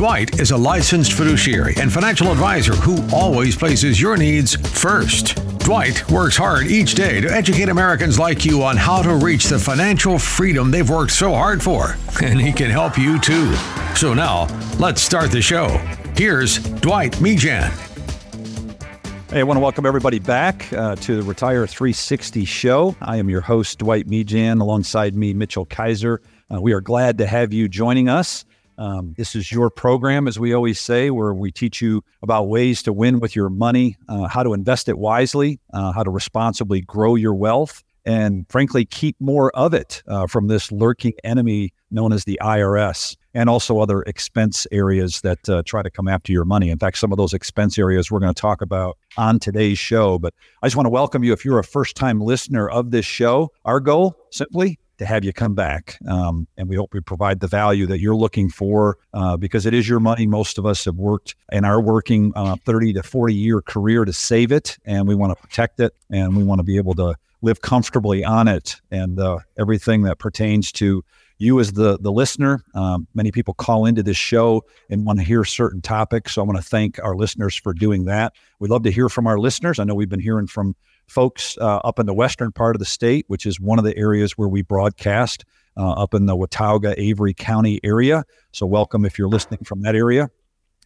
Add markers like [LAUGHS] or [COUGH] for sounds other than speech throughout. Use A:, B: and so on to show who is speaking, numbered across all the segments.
A: Dwight is a licensed fiduciary and financial advisor who always places your needs first. Dwight works hard each day to educate Americans like you on how to reach the financial freedom they've worked so hard for, [LAUGHS] and he can help you too. So now, let's start the show. Here's Dwight Mejan.
B: Hey, I want to welcome everybody back uh, to the Retire 360 show. I am your host, Dwight Mejan, alongside me, Mitchell Kaiser. Uh, we are glad to have you joining us. Um, this is your program, as we always say, where we teach you about ways to win with your money, uh, how to invest it wisely, uh, how to responsibly grow your wealth, and frankly, keep more of it uh, from this lurking enemy known as the IRS and also other expense areas that uh, try to come after your money. In fact, some of those expense areas we're going to talk about on today's show. But I just want to welcome you if you're a first time listener of this show. Our goal simply to have you come back. Um, and we hope we provide the value that you're looking for uh, because it is your money. Most of us have worked and are working uh, 30 to 40 year career to save it, and we want to protect it and we want to be able to live comfortably on it and uh, everything that pertains to you as the the listener. Um, many people call into this show and want to hear certain topics. So I want to thank our listeners for doing that. We'd love to hear from our listeners. I know we've been hearing from folks uh, up in the western part of the state, which is one of the areas where we broadcast uh, up in the Watauga, Avery County area. So, welcome if you're listening from that area.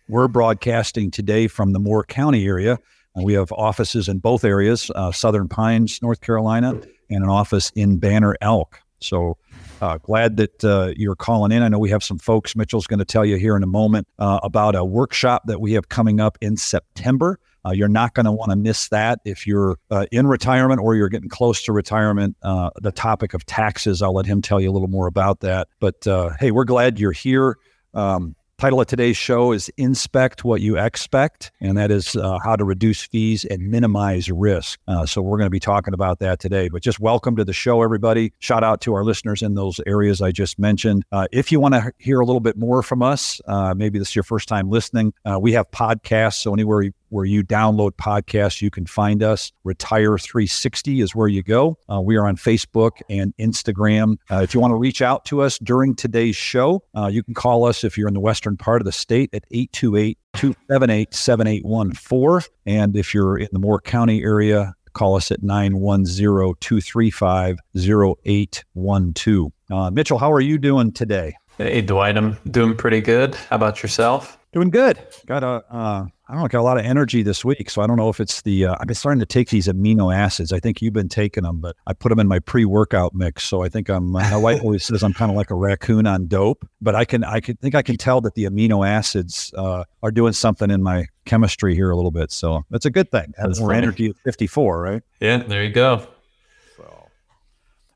B: We're broadcasting today from the Moore County area. And we have offices in both areas uh, Southern Pines, North Carolina, and an office in Banner Elk. So, uh, glad that uh, you're calling in. I know we have some folks, Mitchell's going to tell you here in a moment uh, about a workshop that we have coming up in September. Uh, you're not going to want to miss that if you're uh, in retirement or you're getting close to retirement. Uh, the topic of taxes, I'll let him tell you a little more about that. But uh, hey, we're glad you're here. Um, title of today's show is Inspect What You Expect, and that is uh, how to reduce fees and minimize risk. Uh, so, we're going to be talking about that today. But just welcome to the show, everybody. Shout out to our listeners in those areas I just mentioned. If you want to hear a little bit more from us, maybe this is your first time listening, we have podcasts. So, anywhere where you download podcasts, you can find us. Retire 360 is where you go. Uh, we are on Facebook and Instagram. Uh, if you want to reach out to us during today's show, uh, you can call us if you're in the western part of the state at 828 278 7814. And if you're in the Moore County area, call us at 910 235 0812. Uh, Mitchell, how are you doing today?
C: Hey, Dwight, I'm doing pretty good. How about yourself?
B: Doing good. Got a, uh, I don't know, got a lot of energy this week. So I don't know if it's the, uh, I've been starting to take these amino acids. I think you've been taking them, but I put them in my pre workout mix. So I think I'm, my wife always says I'm kind of like a raccoon on dope, but I can, I can think I can tell that the amino acids uh, are doing something in my chemistry here a little bit. So that's a good thing. Has more funny. energy at 54, right?
C: Yeah, there you go.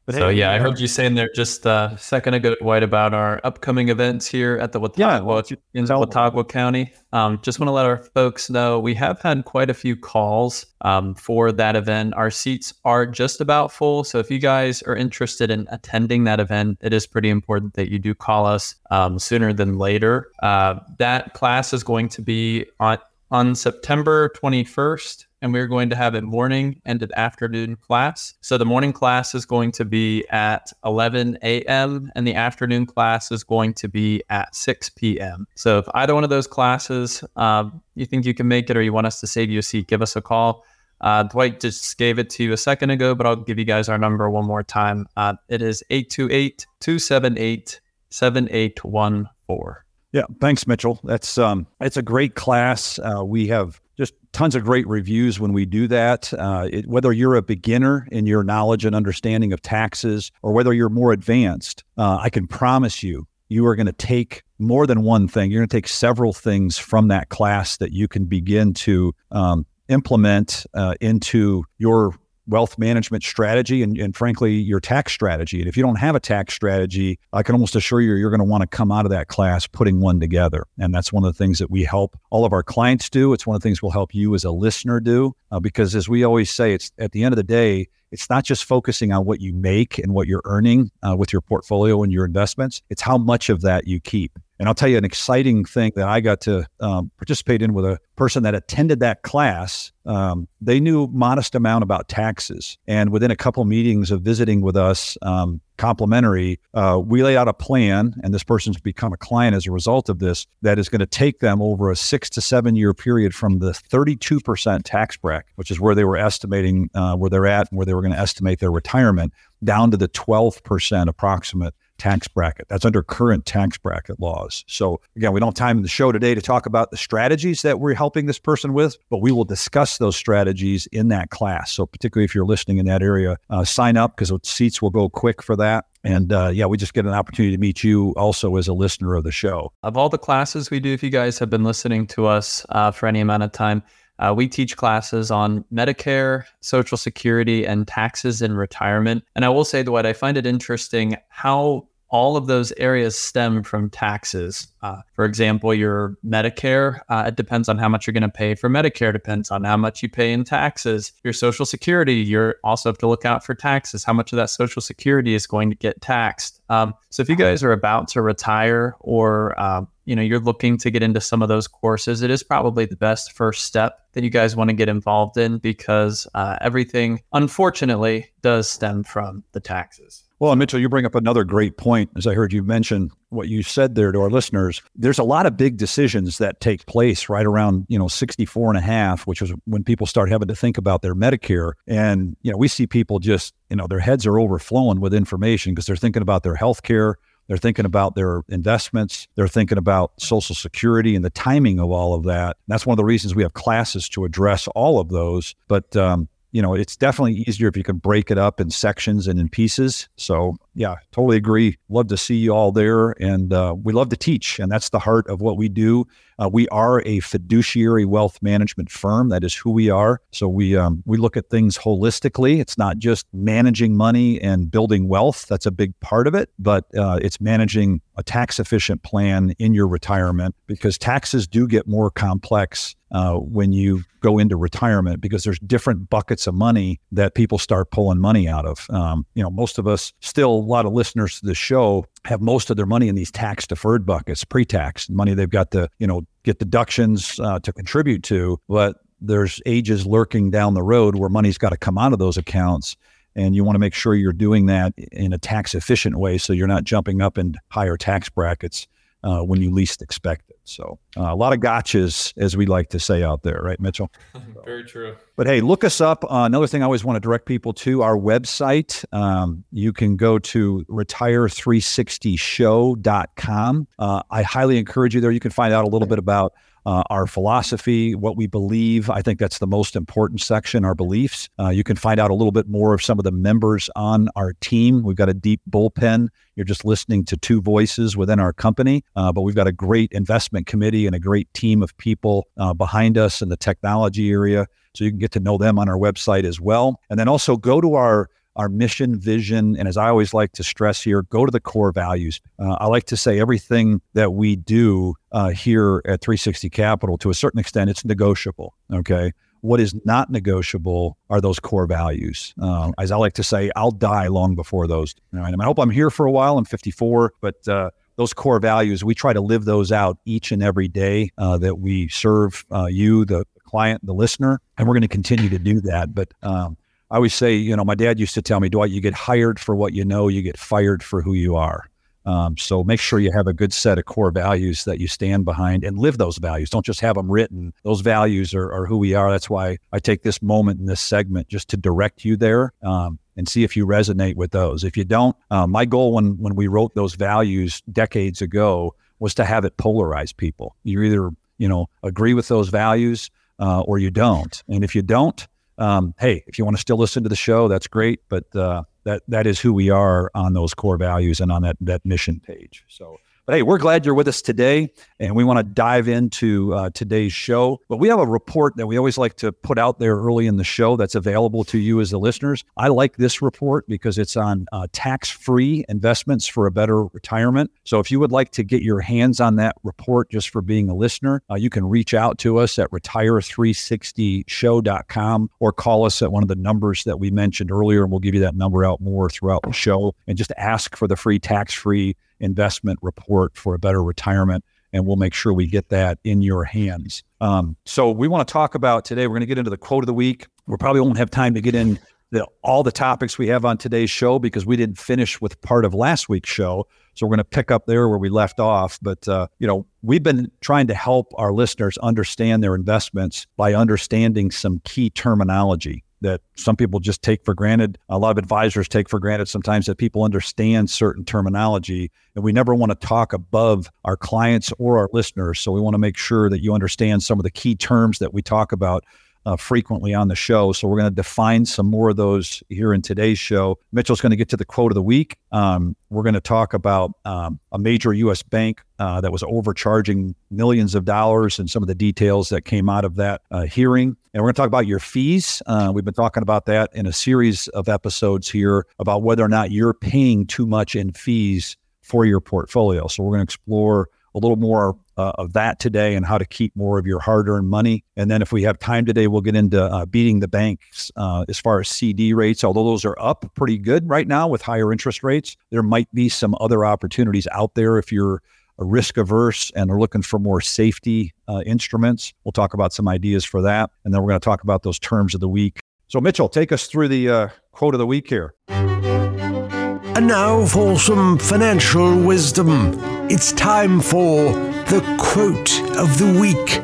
C: But so hey, yeah, I heard you saying there just uh, a second ago, Dwight, about our upcoming events here at the Watauga, yeah, in Watauga County. Um, just want to let our folks know we have had quite a few calls um, for that event. Our seats are just about full, so if you guys are interested in attending that event, it is pretty important that you do call us um, sooner than later. Uh, that class is going to be on on September 21st and we're going to have a morning and an afternoon class. So the morning class is going to be at 11 a.m. and the afternoon class is going to be at 6 p.m. So if either one of those classes um, you think you can make it or you want us to save you a seat, give us a call. Uh, Dwight just gave it to you a second ago, but I'll give you guys our number one more time. Uh, it is 828 278 7814.
B: Yeah, thanks, Mitchell. That's um, it's a great class. Uh, we have just tons of great reviews when we do that. Uh, it, whether you're a beginner in your knowledge and understanding of taxes, or whether you're more advanced, uh, I can promise you, you are going to take more than one thing. You're going to take several things from that class that you can begin to um, implement uh, into your wealth management strategy and, and frankly your tax strategy. And if you don't have a tax strategy, I can almost assure you you're going to want to come out of that class putting one together. And that's one of the things that we help all of our clients do. It's one of the things we'll help you as a listener do. Uh, because as we always say, it's at the end of the day, it's not just focusing on what you make and what you're earning uh, with your portfolio and your investments. It's how much of that you keep. And I'll tell you an exciting thing that I got to um, participate in with a person that attended that class. Um, they knew modest amount about taxes, and within a couple meetings of visiting with us, um, complimentary, uh, we laid out a plan, and this person's become a client as a result of this. That is going to take them over a six to seven year period from the 32% tax bracket, which is where they were estimating uh, where they're at and where they were going to estimate their retirement, down to the 12% approximate tax bracket. That's under current tax bracket laws. So, again, we don't have time in the show today to talk about the strategies that we're helping this person with, but we will discuss those strategies in that class. So, particularly if you're listening in that area, uh, sign up because seats will go quick for that. And uh, yeah, we just get an opportunity to meet you also as a listener of the show.
C: Of all the classes we do, if you guys have been listening to us uh, for any amount of time, uh, we teach classes on Medicare, Social Security, and taxes in retirement. And I will say, Dwight, I find it interesting how all of those areas stem from taxes. Uh, for example, your Medicare, uh, it depends on how much you're going to pay for Medicare, depends on how much you pay in taxes. Your Social Security, you also have to look out for taxes. How much of that Social Security is going to get taxed? Um, so if you guys are about to retire or uh, you know you're looking to get into some of those courses, it is probably the best first step that you guys want to get involved in because uh, everything, unfortunately, does stem from the taxes.
B: Well, Mitchell, you bring up another great point. As I heard you mention what you said there to our listeners, there's a lot of big decisions that take place right around, you know, 64 and a half, which is when people start having to think about their Medicare. And, you know, we see people just, you know, their heads are overflowing with information because they're thinking about their health care. They're thinking about their investments. They're thinking about Social Security and the timing of all of that. And that's one of the reasons we have classes to address all of those. But um, you know, it's definitely easier if you can break it up in sections and in pieces. So, yeah, totally agree. Love to see you all there. And uh, we love to teach. And that's the heart of what we do. Uh, we are a fiduciary wealth management firm. That is who we are. So we um, we look at things holistically. It's not just managing money and building wealth. That's a big part of it, but uh, it's managing a tax efficient plan in your retirement because taxes do get more complex uh, when you go into retirement because there's different buckets of money that people start pulling money out of. Um, you know, most of us, still lot of listeners to the show, have most of their money in these tax deferred buckets, pre tax money they've got to, you know, get deductions uh, to contribute to. But there's ages lurking down the road where money's got to come out of those accounts. And you want to make sure you're doing that in a tax efficient way so you're not jumping up in higher tax brackets uh, when you least expect it. So uh, a lot of gotchas, as we like to say out there, right, Mitchell? [LAUGHS]
C: Very true.
B: But hey, look us up. Uh, another thing I always want to direct people to our website. Um, you can go to retire360show.com. Uh, I highly encourage you there. You can find out a little bit about uh, our philosophy, what we believe. I think that's the most important section, our beliefs. Uh, you can find out a little bit more of some of the members on our team. We've got a deep bullpen. You're just listening to two voices within our company, uh, but we've got a great investment committee and a great team of people uh, behind us in the technology area. So you can get to know them on our website as well. And then also go to our our mission, vision, and as I always like to stress here, go to the core values. Uh, I like to say everything that we do uh, here at 360 Capital, to a certain extent, it's negotiable. Okay. What is not negotiable are those core values. Uh, as I like to say, I'll die long before those. I hope I'm here for a while. I'm 54, but uh, those core values, we try to live those out each and every day uh, that we serve uh, you, the client, the listener, and we're going to continue to do that. But um, I always say, you know, my dad used to tell me, Dwight, you get hired for what you know, you get fired for who you are. Um, so make sure you have a good set of core values that you stand behind and live those values. Don't just have them written. Those values are, are who we are. That's why I take this moment in this segment just to direct you there um, and see if you resonate with those. If you don't, uh, my goal when when we wrote those values decades ago was to have it polarize people. You either you know agree with those values uh, or you don't. And if you don't, um, hey, if you want to still listen to the show, that's great. But uh, that that is who we are on those core values and on that that mission page. So But hey, we're glad you're with us today, and we want to dive into uh, today's show. But we have a report that we always like to put out there early in the show that's available to you as the listeners. I like this report because it's on uh, tax free investments for a better retirement. So if you would like to get your hands on that report just for being a listener, uh, you can reach out to us at retire360show.com or call us at one of the numbers that we mentioned earlier, and we'll give you that number out more throughout the show and just ask for the free tax free investment report for a better retirement. And we'll make sure we get that in your hands. Um, so, we want to talk about today, we're going to get into the quote of the week. We probably won't have time to get in the, all the topics we have on today's show because we didn't finish with part of last week's show. So we're going to pick up there where we left off. But, uh, you know, we've been trying to help our listeners understand their investments by understanding some key terminology that some people just take for granted. A lot of advisors take for granted sometimes that people understand certain terminology. And we never want to talk above our clients or our listeners. So we want to make sure that you understand some of the key terms that we talk about uh, frequently on the show. So we're going to define some more of those here in today's show. Mitchell's going to get to the quote of the week. Um, we're going to talk about um, a major U.S. bank uh, that was overcharging millions of dollars and some of the details that came out of that uh, hearing. And we're going to talk about your fees. Uh, we've been talking about that in a series of episodes here about whether or not you're paying too much in fees for your portfolio. So we're going to explore a little more uh, of that today and how to keep more of your hard earned money. And then if we have time today, we'll get into uh, beating the banks uh, as far as CD rates. Although those are up pretty good right now with higher interest rates, there might be some other opportunities out there if you're risk averse and are looking for more safety uh, instruments. We'll talk about some ideas for that. And then we're going to talk about those terms of the week. So, Mitchell, take us through the uh, quote of the week here.
D: And now for some financial wisdom. It's time for the quote of the week.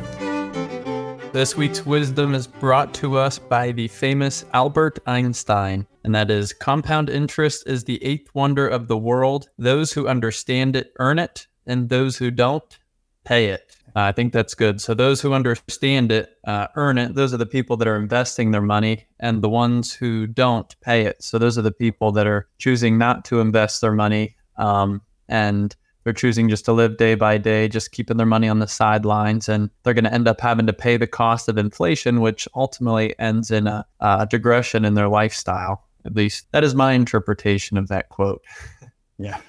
C: This week's wisdom is brought to us by the famous Albert Einstein, and that is compound interest is the eighth wonder of the world. Those who understand it earn it, and those who don't pay it. Uh, I think that's good. So those who understand it uh, earn it. Those are the people that are investing their money, and the ones who don't pay it. So those are the people that are choosing not to invest their money, um, and they're choosing just to live day by day, just keeping their money on the sidelines, and they're going to end up having to pay the cost of inflation, which ultimately ends in a, a digression in their lifestyle. At least that is my interpretation of that quote. [LAUGHS]
B: Yeah.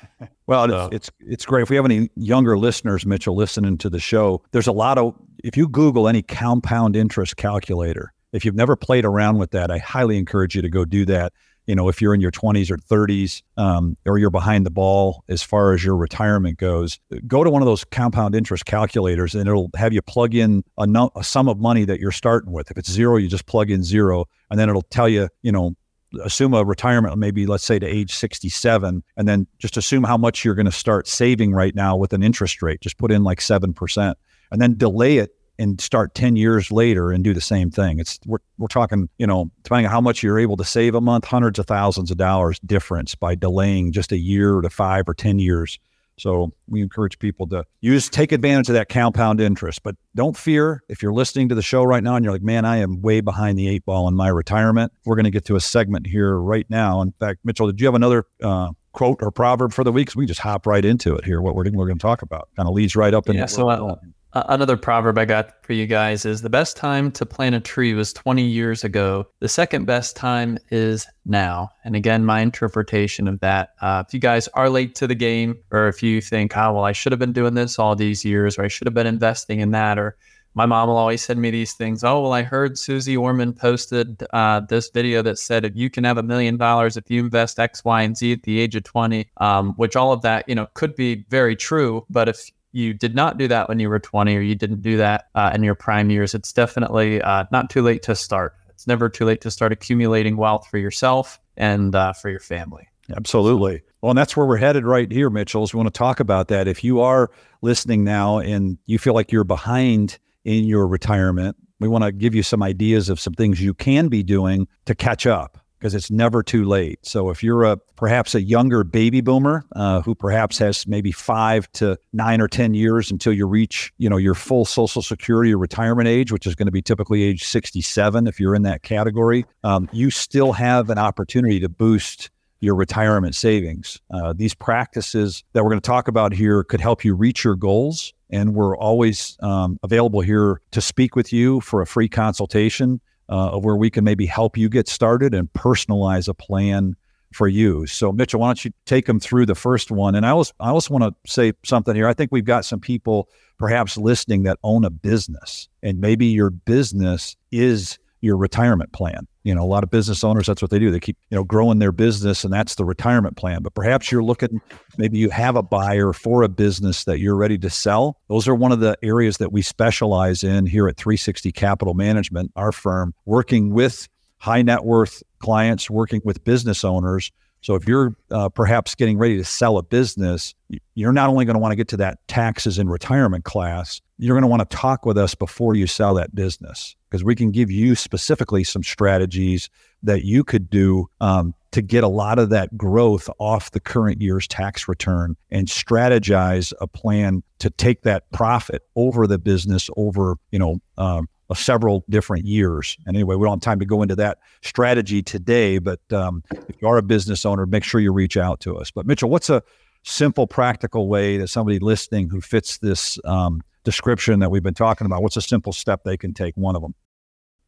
B: Well, so. it's, it's it's great. If we have any younger listeners, Mitchell, listening to the show, there's a lot of if you Google any compound interest calculator, if you've never played around with that, I highly encourage you to go do that. You know, if you're in your 20s or 30s, um, or you're behind the ball as far as your retirement goes, go to one of those compound interest calculators, and it'll have you plug in a, no, a sum of money that you're starting with. If it's zero, you just plug in zero, and then it'll tell you, you know, assume a retirement maybe let's say to age 67 and then just assume how much you're going to start saving right now with an interest rate. Just put in like 7% and then delay it and start 10 years later and do the same thing. It's we're, we're talking you know depending on how much you're able to save a month hundreds of thousands of dollars difference by delaying just a year to 5 or 10 years so we encourage people to use take advantage of that compound interest. But don't fear if you're listening to the show right now and you're like, man, I am way behind the eight ball in my retirement. We're going to get to a segment here right now. In fact, Mitchell, did you have another uh, quote or proverb for the week? we just hop right into it here. What we're, we're going to talk about kind of leads right up into
C: yeah, so uh, uh, another proverb I got for you guys is the best time to plant a tree was 20 years ago. The second best time is now. And again, my interpretation of that. Uh, if you guys are late to the game, or if you think, oh, well, I should have been doing this all these years, or I should have been investing in that, or my mom will always send me these things. Oh, well, I heard Suze Orman posted uh, this video that said if you can have a million dollars if you invest X, Y, and Z at the age of 20, um, which all of that, you know, could be very true. But if you did not do that when you were 20 or you didn't do that uh, in your prime years, it's definitely uh, not too late to start. It's never too late to start accumulating wealth for yourself and uh, for your family.
B: Absolutely. Well, and that's where we're headed right here, Mitchell. Is we want to talk about that. If you are listening now and you feel like you're behind in your retirement, we want to give you some ideas of some things you can be doing to catch up because it's never too late. So if you're a perhaps a younger baby boomer uh, who perhaps has maybe five to nine or ten years until you reach you know your full Social Security or retirement age, which is going to be typically age 67 if you're in that category, um, you still have an opportunity to boost your retirement savings. Uh, these practices that we're going to talk about here could help you reach your goals. And we're always um, available here to speak with you for a free consultation uh, of where we can maybe help you get started and personalize a plan for you. So, Mitchell, why don't you take them through the first one? And I also, I also want to say something here. I think we've got some people perhaps listening that own a business, and maybe your business is your retirement plan. You know, a lot of business owners, that's what they do. They keep, you know, growing their business and that's the retirement plan. But perhaps you're looking, maybe you have a buyer for a business that you're ready to sell. Those are one of the areas that we specialize in here at 360 Capital Management, our firm, working with high net worth clients, working with business owners. So if you're uh, perhaps getting ready to sell a business, you're not only going to want to get to that taxes and retirement class, you're going to want to talk with us before you sell that business because we can give you specifically some strategies that you could do um, to get a lot of that growth off the current year's tax return and strategize a plan to take that profit over the business over you know um, several different years. And anyway, we don't have time to go into that strategy today, but um, if you are a business owner, make sure you reach out to us. But Mitchell, what's a simple, practical way that somebody listening who fits this um, description that we've been talking about, what's a simple step they can take? One of them.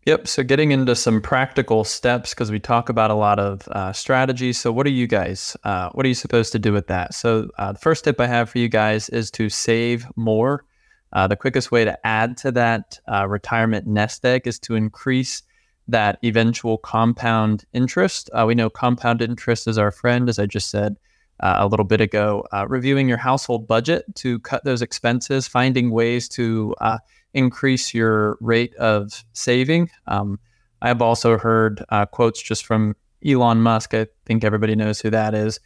C: Yep. So getting into some practical steps because we talk about a lot of uh, strategies. So what are you guys? Uh, what are you supposed to do with that? So uh, the first tip I have for you guys is to save more. Uh, the quickest way to add to that uh, retirement nest egg is to increase that eventual compound interest. Uh, we know compound interest is our friend, as I just said uh, a little bit ago. Uh, reviewing your household budget to cut those expenses, finding ways to uh, increase your rate of saving. Um, I have also heard quotes just from Elon Musk. I think everybody knows who that is.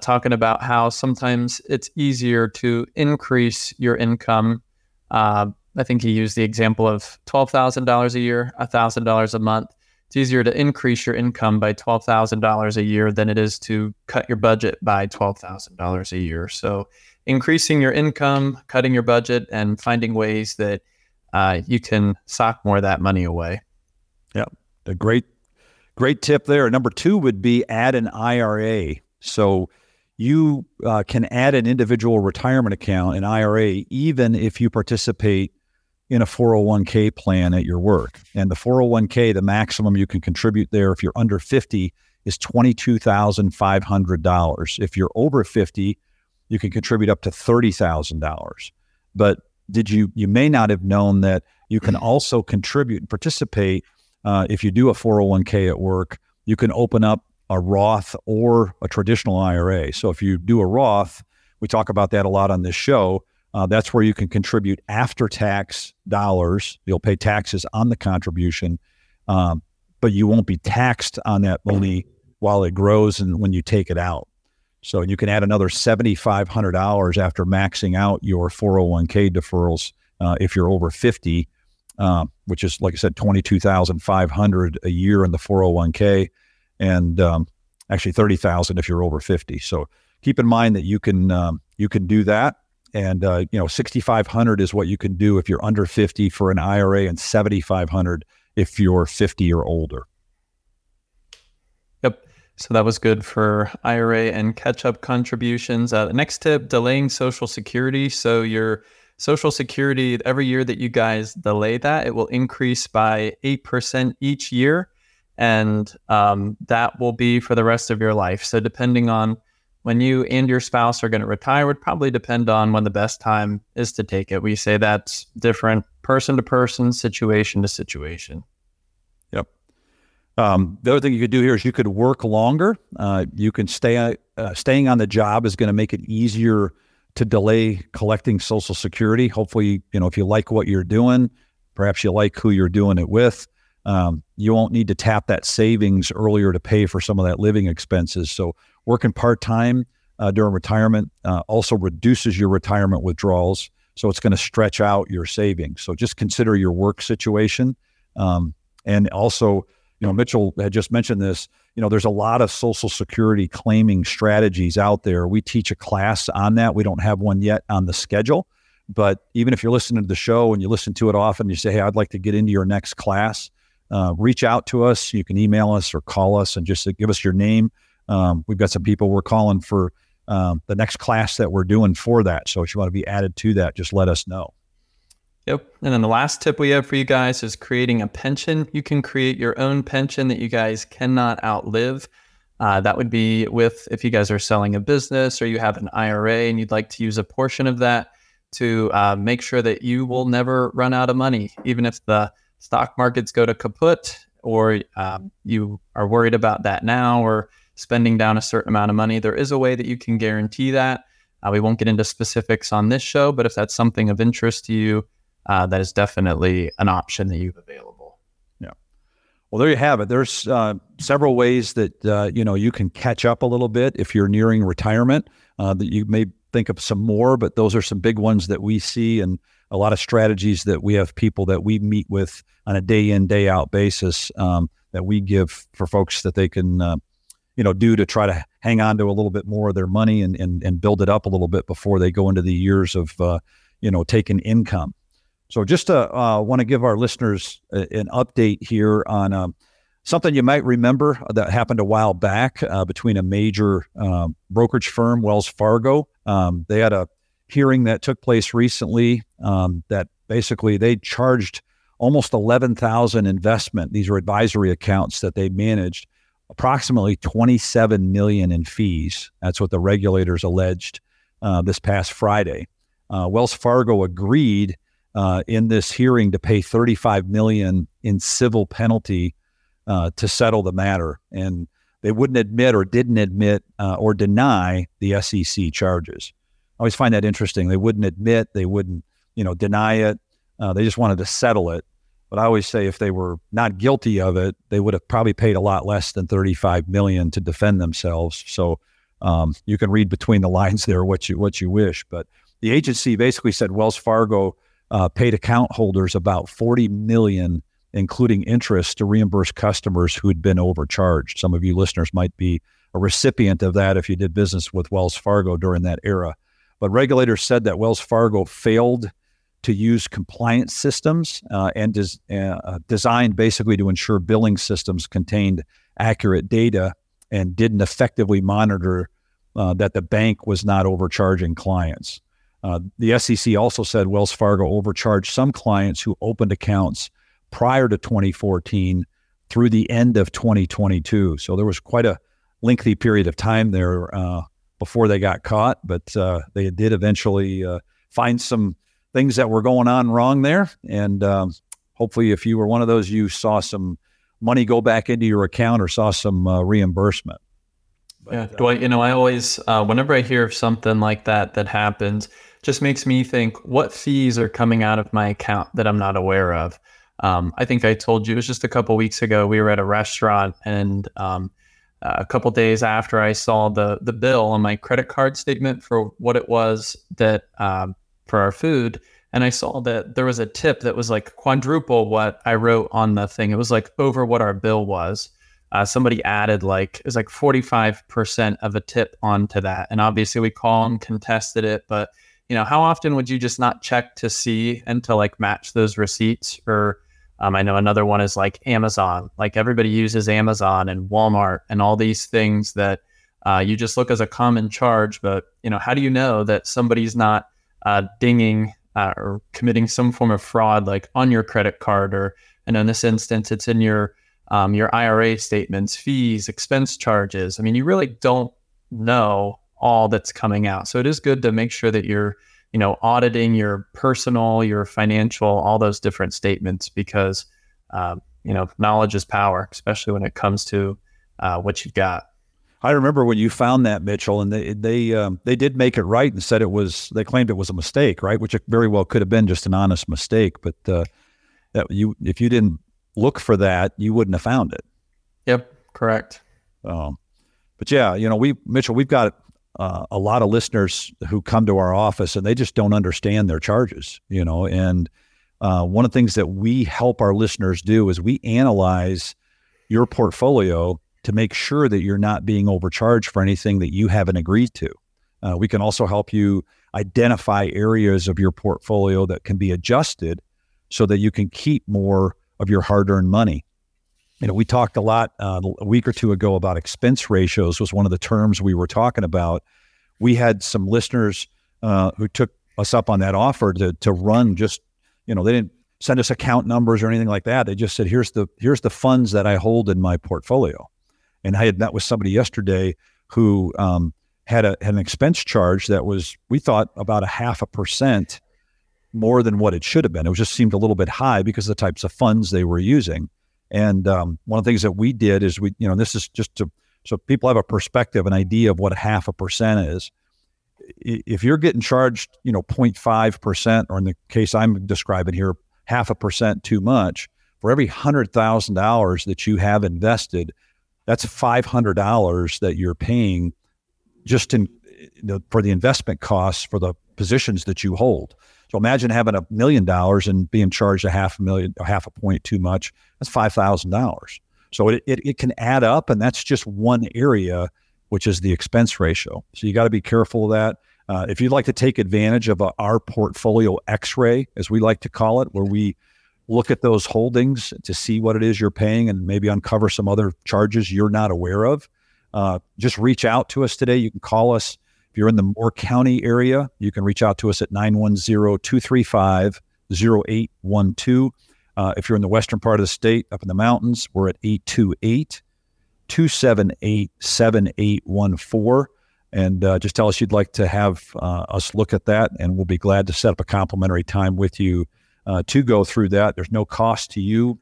C: talking about how sometimes it's easier to increase your income uh, I think he used the example of $12,000 a year, $1,000 a month. It's easier to increase your income by $12,000 a year than it is to cut your budget by $12,000 a year. So, increasing your income, cutting your budget, and finding ways that uh, you can sock more of that money away.
B: Yeah, a great, great tip there. Number two would be add an IRA. So, you uh, can add an individual retirement account, an IRA, even if you participate in a 401k plan at your work. And the 401k, the maximum you can contribute there if you're under 50 is $22,500. If you're over 50, you can contribute up to $30,000. But did you you may not have known that you can also contribute and participate uh, if you do a 401k at work, you can open up a Roth or a traditional IRA. So if you do a Roth, we talk about that a lot on this show. Uh, that's where you can contribute after tax dollars. You'll pay taxes on the contribution, um, but you won't be taxed on that money while it grows and when you take it out. So you can add another $7,500 after maxing out your 401k deferrals uh, if you're over 50, uh, which is, like I said, 22500 a year in the 401k and um, actually 30,000 if you're over 50. So keep in mind that you can um, you can do that and uh, you know 6500 is what you can do if you're under 50 for an IRA and 7500 if you're 50 or older.
C: Yep. So that was good for IRA and catch up contributions. Uh, next tip delaying Social Security. So your Social Security, every year that you guys delay that, it will increase by 8% each year and um, that will be for the rest of your life. So depending on when you and your spouse are going to retire would probably depend on when the best time is to take it. We say that's different person to person, situation to situation.
B: Yep. Um, the other thing you could do here is you could work longer. Uh, you can stay. Uh, staying on the job is going to make it easier to delay collecting Social Security. Hopefully, you know if you like what you're doing, perhaps you like who you're doing it with um, you won't need to tap that savings earlier to pay for some of that living expenses. So working part time uh, during retirement uh, also reduces your retirement withdrawals. So it's going to stretch out your savings. So just consider your work situation. Um, and also, you know, Mitchell had just mentioned this. You know, there's a lot of Social Security claiming strategies out there. We teach a class on that. We don't have one yet on the schedule. But even if you're listening to the show and you listen to it often, you say, "Hey, I'd like to get into your next class." Uh, reach out to us. You can email us or call us and just give us your name. Um, we've got some people we're calling for um, the next class that we're doing for that. So if you want to be added to that, just let us know.
C: Yep. And then the last tip we have for you guys is creating a pension. You can create your own pension that you guys cannot outlive. Uh, that would be with if you guys are selling a business or you have an IRA and you'd like to use a portion of that to uh, make sure that you will never run out of money, even if the stock markets go to kaput or um, you are worried about that now or spending down a certain amount of money. There is a way that you can guarantee that. Uh, we won't get into specifics on this show, but if that's something of interest to you, uh, that is definitely an option that you have available.
B: Yeah. Well, there you have it. There's uh, several ways that uh, you know you can catch up a little bit if you're nearing retirement. Uh, that you may think of some more, but those are some big ones that we see and a lot of strategies that we have people that we meet with on a day in day out basis um, that we give for folks that they can uh, you know do to try to hang on to a little bit more of their money and and, and build it up a little bit before they go into the years of uh, you know taking income so just to uh, want to give our listeners a, an update here on um, something you might remember that happened a while back uh, between a major um, brokerage firm, Wells Fargo. Um, they had a hearing that took place recently um, that basically they charged almost 11,000 investment. These are advisory accounts that they managed, approximately 27 million in fees. That's what the regulators alleged uh, this past Friday. Uh, Wells Fargo agreed uh, in this hearing to pay 35 million in civil penalty uh, to settle the matter, and they wouldn't admit or didn't admit uh, or deny the SEC charges. I always find that interesting. They wouldn't admit, they wouldn't, you know, deny it. Uh, they just wanted to settle it. But I always say if they were not guilty of it, they would have probably paid a lot less than 35 million to defend themselves. So um, you can read between the lines there what you what you wish. But the agency basically said Wells Fargo uh, paid account holders about 40 million, including interest, to reimburse customers who had been overcharged. Some of you listeners might be a recipient of that if you did business with Wells Fargo during that era. But regulators said that Wells Fargo failed to use compliance systems uh, and is uh, designed basically to ensure billing systems contained accurate data and didn't effectively monitor uh, that the bank was not overcharging clients. Uh, the SEC also said Wells Fargo overcharged some clients who opened accounts prior to 2014 through the end of 2022. So there was quite a lengthy period of time there uh, before they got caught, but uh, they did eventually uh, find some things that were going on wrong there. And um, hopefully, if you were one of those, you saw some money go back into your account or saw some uh, reimbursement.
C: But, yeah, Dwight, you know, I always, whenever I hear of something like that that happens, just makes me think what fees are coming out of my account that I'm not aware of. Um, I think I told you it was just a couple weeks ago. We were at a restaurant, and um, a couple days after I saw the the bill on my credit card statement for what it was that um, for our food, and I saw that there was a tip that was like quadruple what I wrote on the thing. It was like over what our bill was. Uh, somebody added like it was like 45% of a tip onto that and obviously we called and contested it but you know, how often would you just not check to see and to like match those receipts? Or um, I know another one is like Amazon. Like everybody uses Amazon and Walmart and all these things that uh, you just look as a common charge. But you know, how do you know that somebody's not uh, dinging uh, or committing some form of fraud, like on your credit card, or and in this instance, it's in your um, your IRA statements, fees, expense charges. I mean, you really don't know all that's coming out. So it is good to make sure that you're, you know, auditing your personal, your financial, all those different statements because, um, you know, knowledge is power, especially when it comes to uh, what you've got.
B: I remember when you found that Mitchell, and they they um, they did make it right and said it was they claimed it was a mistake, right? Which it very well could have been just an honest mistake, but uh, that you if you didn't look for that, you wouldn't have found it.
C: Yep, correct.
B: Um, but yeah, you know, we Mitchell, we've got uh, a lot of listeners who come to our office and they just don't understand their charges, you know. And uh, one of the things that we help our listeners do is we analyze your portfolio to make sure that you're not being overcharged for anything that you haven't agreed to. Uh, we can also help you identify areas of your portfolio that can be adjusted so that you can keep more of your hard earned money. You know, we talked a lot uh, a week or two ago about expense ratios was one of the terms we were talking about. We had some listeners uh, who took us up on that offer to to run just, you know, they didn't send us account numbers or anything like that. They just said, "Here's the here's the funds that I hold in my portfolio." And I had met with somebody yesterday who um, had a had an expense charge that was we thought about a half a percent more than what it should have been. It just seemed a little bit high because of the types of funds they were using. And um, one of the things that we did is we, you know, this is just to so people have a perspective, an idea of what half a percent is. If you're getting charged, you know, 0.5 percent, or in the case I'm describing here, half a percent too much, for every hundred thousand dollars that you have invested, that's five hundred dollars that you're paying just in for the investment costs for the positions that you hold. So imagine having a million dollars and being charged a half a million, a half a point too much. That's five thousand dollars. So it, it, it can add up, and that's just one area, which is the expense ratio. So you got to be careful of that. Uh, if you'd like to take advantage of a, our portfolio X-ray, as we like to call it, where we look at those holdings to see what it is you're paying and maybe uncover some other charges you're not aware of, uh, just reach out to us today. You can call us if you're in the Moore County area, you can reach out to us at 910 235 0812. Uh, if you're in the western part of the state, up in the mountains, we're at 828 278 7814. And uh, just tell us you'd like to have uh, us look at that, and we'll be glad to set up a complimentary time with you uh, to go through that. There's no cost to you.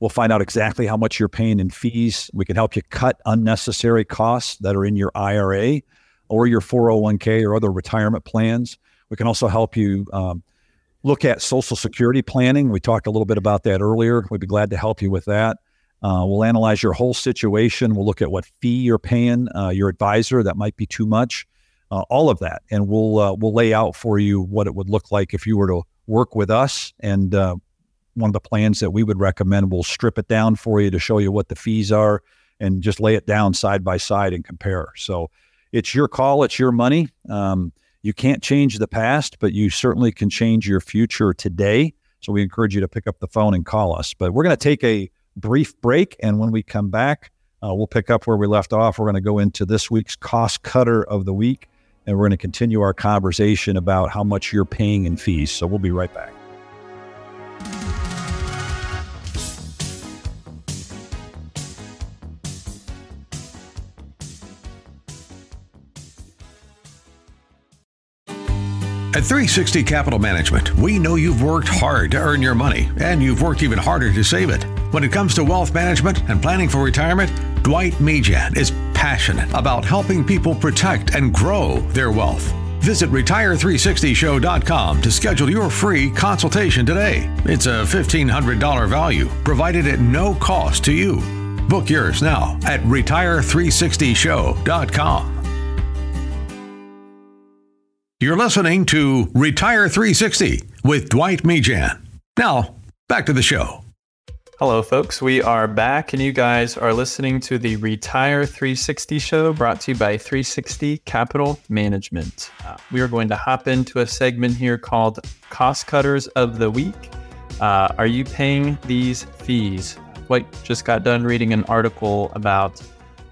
B: We'll find out exactly how much you're paying in fees. We can help you cut unnecessary costs that are in your IRA or your 401k or other retirement plans. We can also help you um, look at Social Security planning. We talked a little bit about that earlier. We'd be glad to help you with that. Uh, we'll analyze your whole situation. We'll look at what fee you're paying uh, your advisor. That might be too much. Uh, all of that, and we'll uh, we'll lay out for you what it would look like if you were to work with us. And uh, one of the plans that we would recommend, we'll strip it down for you to show you what the fees are, and just lay it down side by side and compare. So it's your call, it's your money. Um, you can't change the past, but you certainly can change your future today. So we encourage you to pick up the phone and call us. But we're going to take a brief break. And when we come back, uh, we'll pick up where we left off. We're going to go into this week's cost cutter of the week. And we're going to continue our conversation about how much you're paying in fees. So we'll be right back.
A: At 360 Capital Management, we know you've worked hard to earn your money, and you've worked even harder to save it. When it comes to wealth management and planning for retirement, Dwight Mejan is passionate about helping people protect and grow their wealth. Visit Retire360Show.com to schedule your free consultation today. It's a $1,500 value provided at no cost to you. Book yours now at Retire360Show.com. You're listening to Retire 360 with Dwight Mejan. Now, back to the show.
C: Hello, folks. We are back, and you guys are listening to the Retire 360 show brought to you by 360 Capital Management. Uh, we are going to hop into a segment here called Cost Cutters of the Week. Uh, are you paying these fees? Dwight just got done reading an article about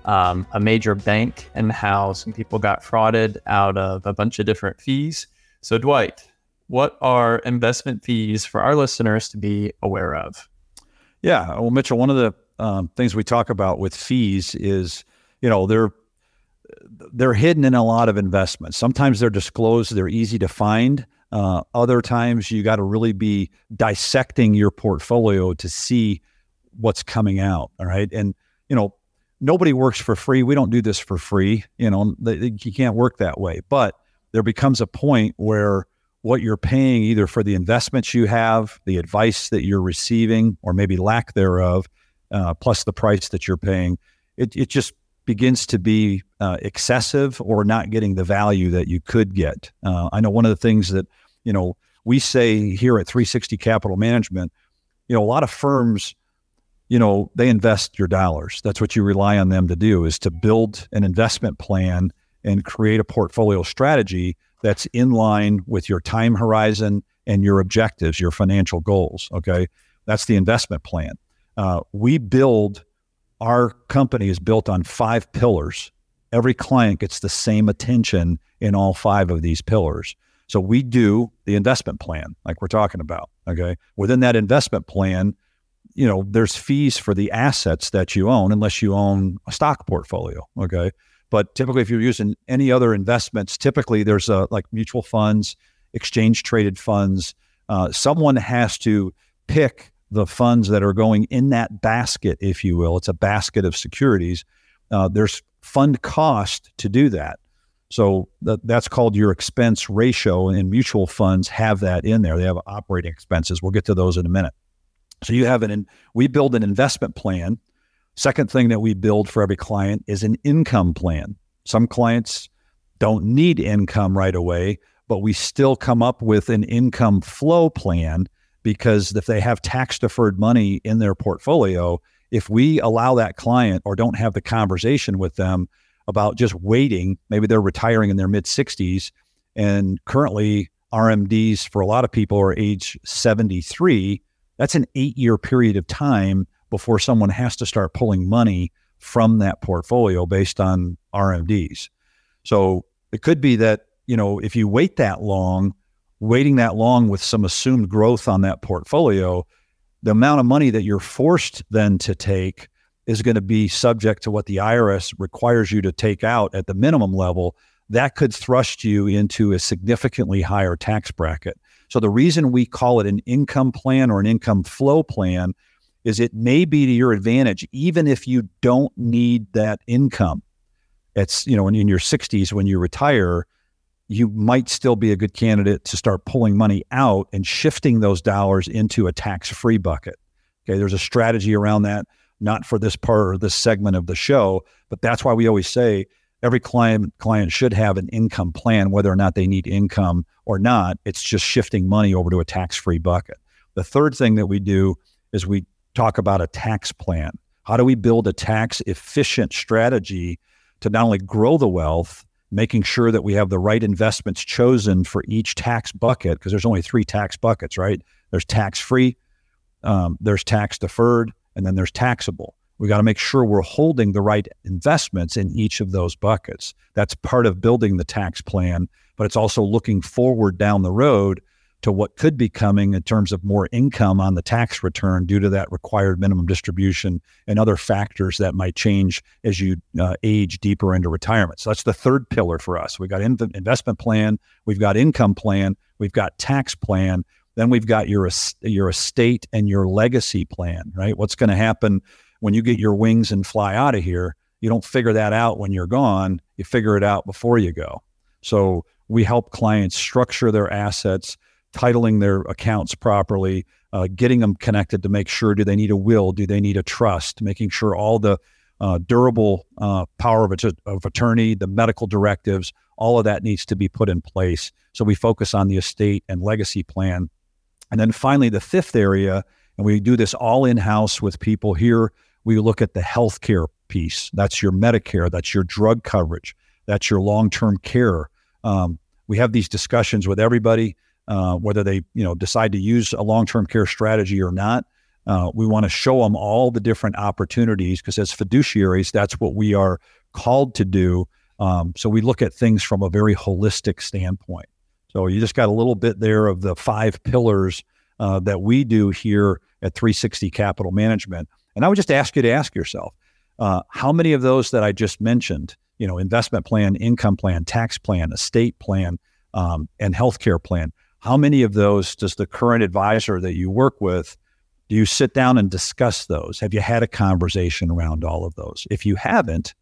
C: um, a major bank and how some people got frauded out of a bunch of different fees. So, Dwight, what are investment fees for our listeners to be aware of?
B: Yeah, well, Mitchell, one of the um, things we talk about with fees is, you know, they're they're hidden in a lot of investments. Sometimes they're disclosed; they're easy to find. Uh, other times, you got to really be dissecting your portfolio to see what's coming out. All right, and you know, nobody works for free. We don't do this for free. You know, you can't work that way. But there becomes a point where what you're paying, either for the investments you have, the advice that you're receiving, or maybe lack thereof, uh, plus the price that you're paying, it, it just begins to be uh, excessive or not getting the value that you could get. Uh, I know one of the things that, you know, we say here at 360 Capital Management, you know, a lot of firms you know, they invest your dollars. That's what you rely on them to do is to build an investment plan and create a portfolio strategy that's in line with your time horizon and your objectives, your financial goals. Okay. That's the investment plan. Uh, we build our company is built on five pillars. Every client gets the same attention in all five of these pillars. So we do the investment plan, like we're talking about. Okay. Within that investment plan, you know, there's fees for the assets that you own, unless you own a stock portfolio. Okay. But typically, if you're using any other investments, typically there's a, like mutual funds, exchange traded funds. Uh, someone has to pick the funds that are going in that basket, if you will. It's a basket of securities. Uh, there's fund cost to do that. So that's called your expense ratio, and mutual funds have that in there. They have operating expenses. We'll get to those in a minute. So you have an we build an investment plan. Second thing that we build for every client is an income plan. Some clients don't need income right away, but we still come up with an income flow plan because if they have tax deferred money in their portfolio, if we allow that client or don't have the conversation with them about just waiting, maybe they're retiring in their mid 60s and currently RMDs for a lot of people are age 73, that's an 8-year period of time before someone has to start pulling money from that portfolio based on RMDs. So it could be that, you know, if you wait that long, waiting that long with some assumed growth on that portfolio, the amount of money that you're forced then to take is going to be subject to what the IRS requires you to take out at the minimum level. That could thrust you into a significantly higher tax bracket. So, the reason we call it an income plan or an income flow plan is it may be to your advantage, even if you don't need that income. It's, you know, in, your 60s when you retire, you might still be a good candidate to start pulling money out and shifting those dollars into a tax free bucket. Okay, there's a strategy around that, not for this part or this segment of the show, but that's why we always say every client client should have an income plan, whether or not they need income or not. It's just shifting money over to a tax free bucket. The third thing that we do is we talk about a tax plan. How do we build a tax efficient strategy to not only grow the wealth, making sure that we have the right investments chosen for each tax bucket because there's only three tax buckets, right? There's tax free, um, there's tax deferred, and then there's taxable. We got to make sure we're holding the right investments in each of those buckets. That's part of building the tax plan, but it's also looking forward down the road to what could be coming in terms of more income on the tax return due to that required minimum distribution and other factors that might change as you uh, age deeper into retirement. So that's the third pillar for us. We've got in- investment plan, we've got income plan, we've got tax plan, then we've got your your estate and your legacy plan, right? What's going to happen when you get your wings and fly out of here? You don't figure that out when you're gone. You figure it out before you go. So we help clients structure their assets titling their accounts properly, uh, getting them connected to make sure do they need a will, do they need a trust, making sure all the uh, durable uh, power of, of attorney, the medical directives, all of that needs to be put in place. So we focus on the estate and legacy plan. And then finally, the fifth area, and we do this all in house with people here, we look at the healthcare piece. That's your Medicare, that's your drug coverage, that's your long term care. Um, we have these discussions with everybody uh, whether they you know decide to use a long-term care strategy or not. Uh, we want to show them all the different opportunities because as fiduciaries, that's what we are called to do. Um, so we look at things from a very holistic standpoint. So you just got a little bit there of the five pillars uh, that we do here at 360 Capital Management. And I would just ask you to ask yourself, uh, how many of those that I just mentioned, you know, investment plan, income plan, tax plan, estate plan, um, and healthcare plan, how many of those does the current advisor that you work with do you sit down and discuss those? Have you had a conversation around all of those? If you haven't,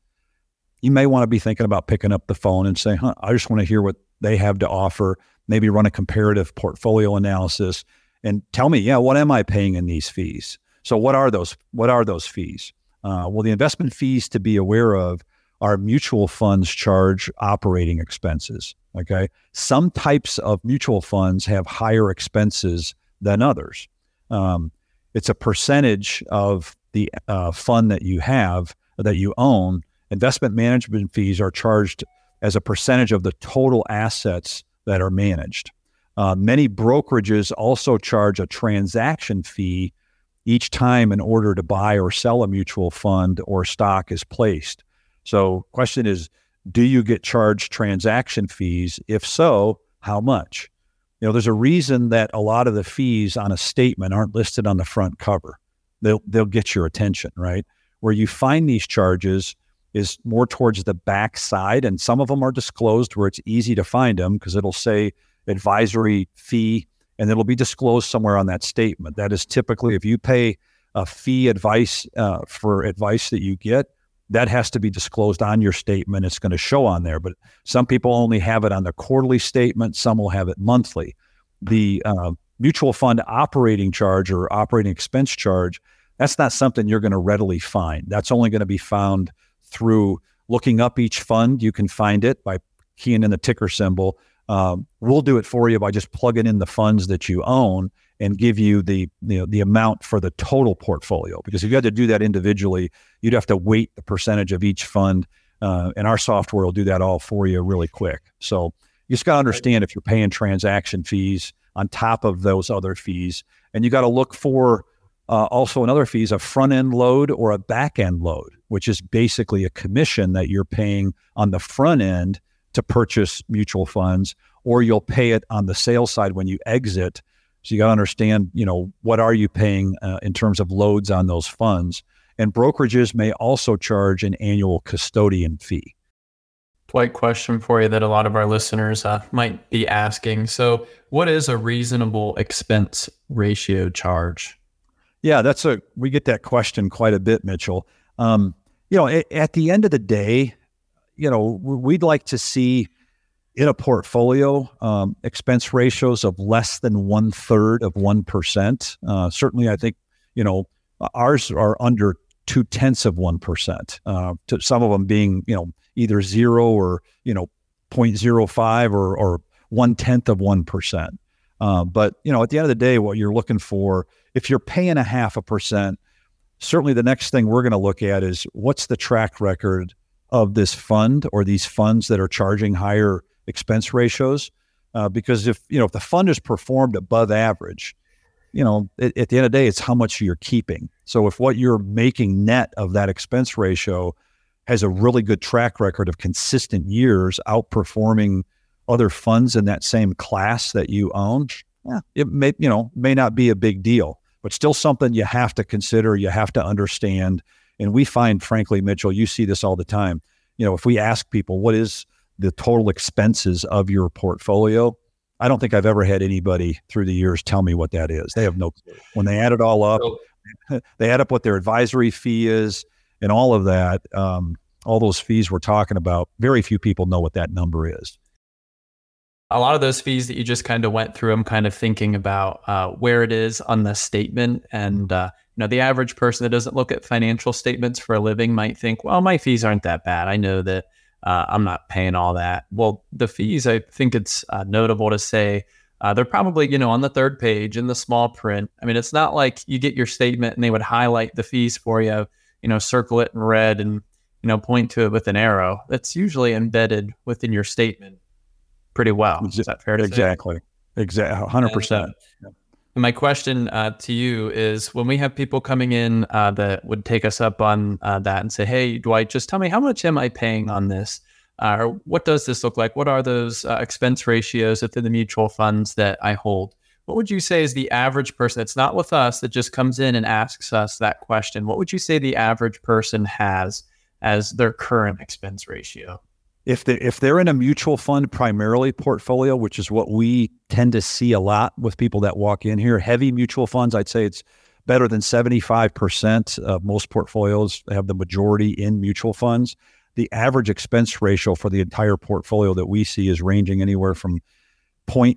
B: you may want to be thinking about picking up the phone and saying, huh, I just want to hear what they have to offer, maybe run a comparative portfolio analysis and tell me, yeah, what am I paying in these fees? So what are those what are those fees? Uh, well, the investment fees to be aware of are mutual funds charge operating expenses. Okay. Some types of mutual funds have higher expenses than others. Um, it's a percentage of the uh, fund that you have that you own. Investment management fees are charged as a percentage of the total assets that are managed. Uh, many brokerages also charge a transaction fee each time an order to buy or sell a mutual fund or stock is placed. So, question is, do you get charged transaction fees? If so, how much? You know, there's a reason that a lot of the fees on a statement aren't listed on the front cover. They'll they'll get your attention, right? Where you find these charges is more towards the back side, and some of them are disclosed where it's easy to find them because it'll say advisory fee and it'll be disclosed somewhere on that statement. That is typically if you pay a fee advice uh, for advice that you get, that has to be disclosed on your statement. It's going to show on there, but some people only have it on the quarterly statement. Some will have it monthly. The uh, mutual fund operating charge or operating expense charge, that's not something you're going to readily find. That's only going to be found through looking up each fund. You can find it by keying in the ticker symbol um, we'll do it for you by just plugging in the funds that you own and give you the you know, the amount for the total portfolio. Because if you had to do that individually, you'd have to weight the percentage of each fund, uh, and our software will do that all for you really quick. So you just got to understand if you're paying transaction fees on top of those other fees, and you got to look for uh, also another fee is a front end load or a back end load, which is basically a commission that you're paying on the front end to purchase mutual funds, or you'll pay it on the sales side when you exit. So you got to understand, you know, what are you paying uh, in terms of loads on those funds? And brokerages may also charge an annual custodian fee.
C: Dwight, question for you that a lot of our listeners uh, might be asking. So, what is a reasonable expense ratio charge?
B: Yeah, that's a we get that question quite a bit, Mitchell. Um, you know, at, at the end of the day, you know, we'd like to see in a portfolio um, expense ratios of less than one third of one percent. Uh, certainly, I think you know ours are under two tenths of one percent. Uh, to some of them being you know either zero or you know 0.05 or or one tenth of one percent. Uh, but you know, at the end of the day, what you're looking for, if you're paying a half a percent, certainly the next thing we're going to look at is what's the track record of this fund or these funds that are charging higher expense ratios. Uh, because if you know if the fund is performed above average, you know at, at the end of the day, it's how much you're keeping. So if what you're making net of that expense ratio has a really good track record of consistent years outperforming other funds in that same class that you own, yeah, it may you know may not be a big deal, but still something you have to consider. You have to understand and we find, frankly, Mitchell, you see this all the time. You know, if we ask people, what is the total expenses of your portfolio? I don't think I've ever had anybody through the years tell me what that is. They have no clue. When they add it all up, [LAUGHS] they add up what their advisory fee is and all of that. Um, all those fees we're talking about, very few people know what that number is.
C: A lot of those fees that you just kind of went through, I'm kind of thinking about uh, where it is on the statement and uh, you know, the average person that doesn't look at financial statements for a living might think, well, my fees aren't that bad. I know that uh, I'm not paying all that. Well, the fees, I think it's uh, notable to say uh, they're probably, you know, on the third page in the small print. I mean, it's not like you get your statement and they would highlight the fees for you, you know, circle it in red and, you know, point to it with an arrow. That's usually embedded within your statement pretty well. Is that fair to
B: exactly. say? Exactly. Exactly. 100%.
C: My question uh, to you is when we have people coming in uh, that would take us up on uh, that and say, hey, Dwight, just tell me how much am I paying on this? Uh, or what does this look like? What are those uh, expense ratios within the mutual funds that I hold? What would you say is the average person that's not with us that just comes in and asks us that question? What would you say the average person has as their current expense ratio?
B: If they if they're in a mutual fund primarily portfolio, which is what we tend to see a lot with people that walk in here, heavy mutual funds, I'd say it's better than 75% of most portfolios have the majority in mutual funds. The average expense ratio for the entire portfolio that we see is ranging anywhere from 0.5,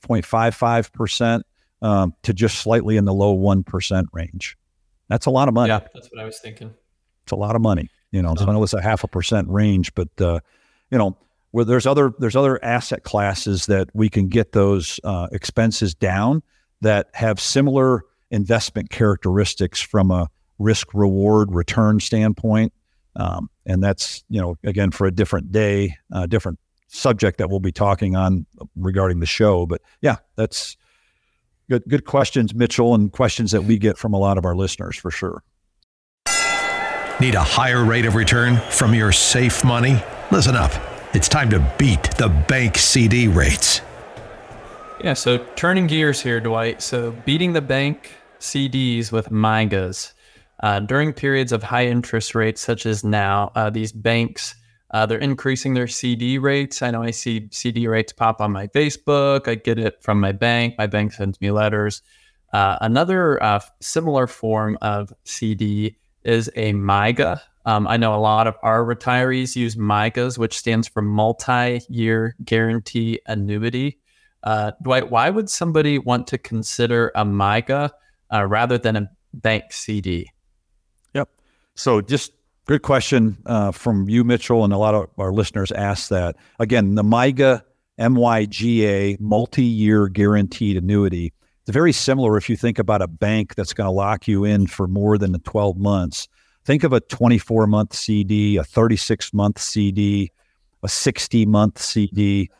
B: 0.55% um, to just slightly in the low 1% range. That's a lot of money.
C: Yeah, that's what I was thinking.
B: It's a lot of money. You know, so I know it's a half a percent range, but uh, you know, where there's other there's other asset classes that we can get those uh, expenses down that have similar investment characteristics from a risk reward return standpoint. Um, and that's you know again for a different day, uh, different subject that we'll be talking on regarding the show. But yeah, that's Good, good questions, Mitchell, and questions that we get from a lot of our listeners for sure.
A: Need a higher rate of return from your safe money? Listen up. It's time to beat the bank CD rates.
C: Yeah, so turning gears here, Dwight. So beating the bank CDs with MYGAs. Uh, during periods of high interest rates, such as now, uh, these banks uh, they're increasing their CD rates. I know I see CD rates pop on my Facebook. I get it from my bank. My bank sends me letters. Uh, another uh, similar form of CD is a MYGA. Um, I know a lot of our retirees use MYGAs, which stands for multi year guarantee annuity. Uh, Dwight, why would somebody want to consider a MYGA uh, rather than a bank CD?
B: Yep. So just Good question uh, from you, Mitchell, and a lot of our listeners asked that. Again, the MYGA, M-Y-G-A, multi-year guaranteed annuity. It's very similar if you think about a bank that's going to lock you in for more than 12 months. Think of a 24-month CD, a 36-month CD, a 60-month CD.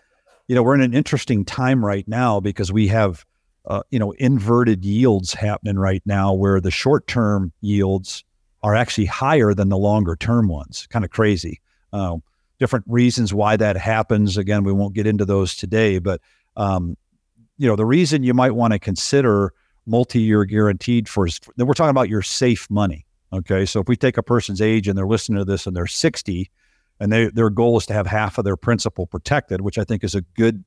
B: You know, we're in an interesting time right now because we have, uh, you know, inverted yields happening right now where the short-term yields – are actually higher than the longer term ones. Kind of crazy. Uh, different reasons why that happens. Again, we won't get into those today, but um, you know the reason you might want to consider multi-year guaranteed for then we're talking about your safe money. Okay, so if we take a person's age and they're listening to this and they're 60, and they, their goal is to have half of their principal protected, which I think is a good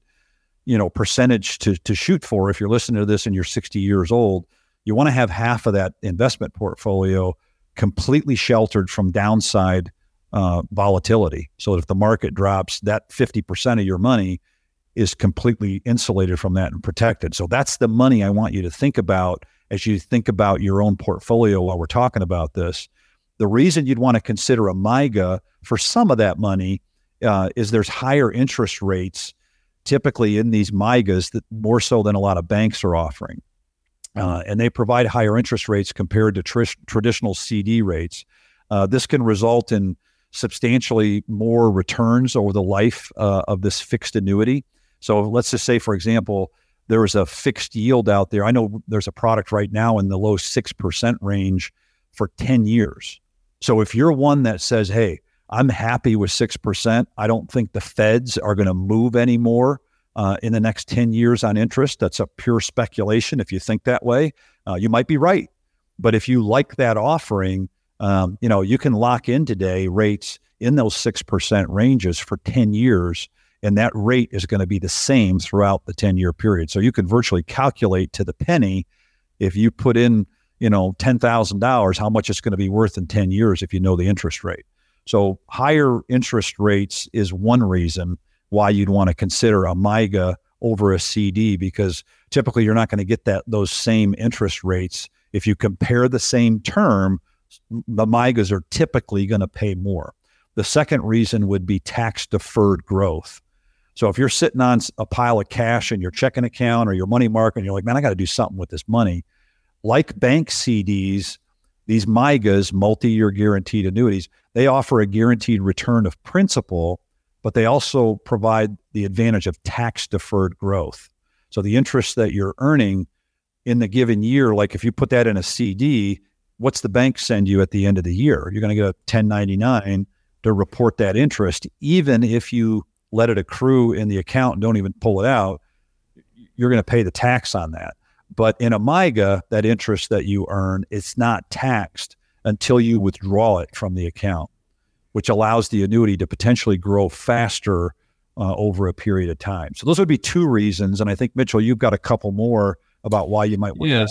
B: you know percentage to to shoot for. If you're listening to this and you're 60 years old, you want to have half of that investment portfolio completely sheltered from downside uh, volatility. So if the market drops, that 50% of your money is completely insulated from that and protected. So that's the money I want you to think about as you think about your own portfolio while we're talking about this. The reason you'd want to consider a MYGA for some of that money uh, is there's higher interest rates typically in these MYGAs that more so than a lot of banks are offering uh, and they provide higher interest rates compared to tr- traditional CD rates. Uh, this can result in substantially more returns over the life uh, of this fixed annuity. So let's just say, for example, there is a fixed yield out there. I know there's a product right now in the low 6% range for 10 years. So if you're one that says, hey, I'm happy with 6%, I don't think the feds are going to move anymore uh, in the next 10 years on interest. That's a pure speculation. If you think that way, uh, you might be right. But if you like that offering, um, you know, you can lock in today rates in those 6% ranges for 10 years. And that rate is going to be the same throughout the 10 year period. So you can virtually calculate to the penny if you put in, you know, $10,000, how much it's going to be worth in 10 years if you know the interest rate. So higher interest rates is one reason why you'd want to consider a MYGA over a CD because typically you're not going to get that those same interest rates if you compare the same term. The MYGAs are typically going to pay more. The second reason would be tax deferred growth. So if you're sitting on a pile of cash in your checking account or your money market, and you're like, man, I got to do something with this money. Like bank CDs, these MYGAs, multi-year guaranteed annuities, they offer a guaranteed return of principal but they also provide the advantage of tax deferred growth. So the interest that you're earning in the given year, like if you put that in a CD, what's the bank send you at the end of the year? You're going to get a 1099 to report that interest, even if you let it accrue in the account and don't even pull it out, you're going to pay the tax on that. But in a MYGA, that interest that you earn, it's not taxed until you withdraw it from the account which allows the annuity to potentially grow faster uh, over a period of time. So those would be two reasons, and I think Mitchell, you've got a couple more about why you might.
C: Want yeah.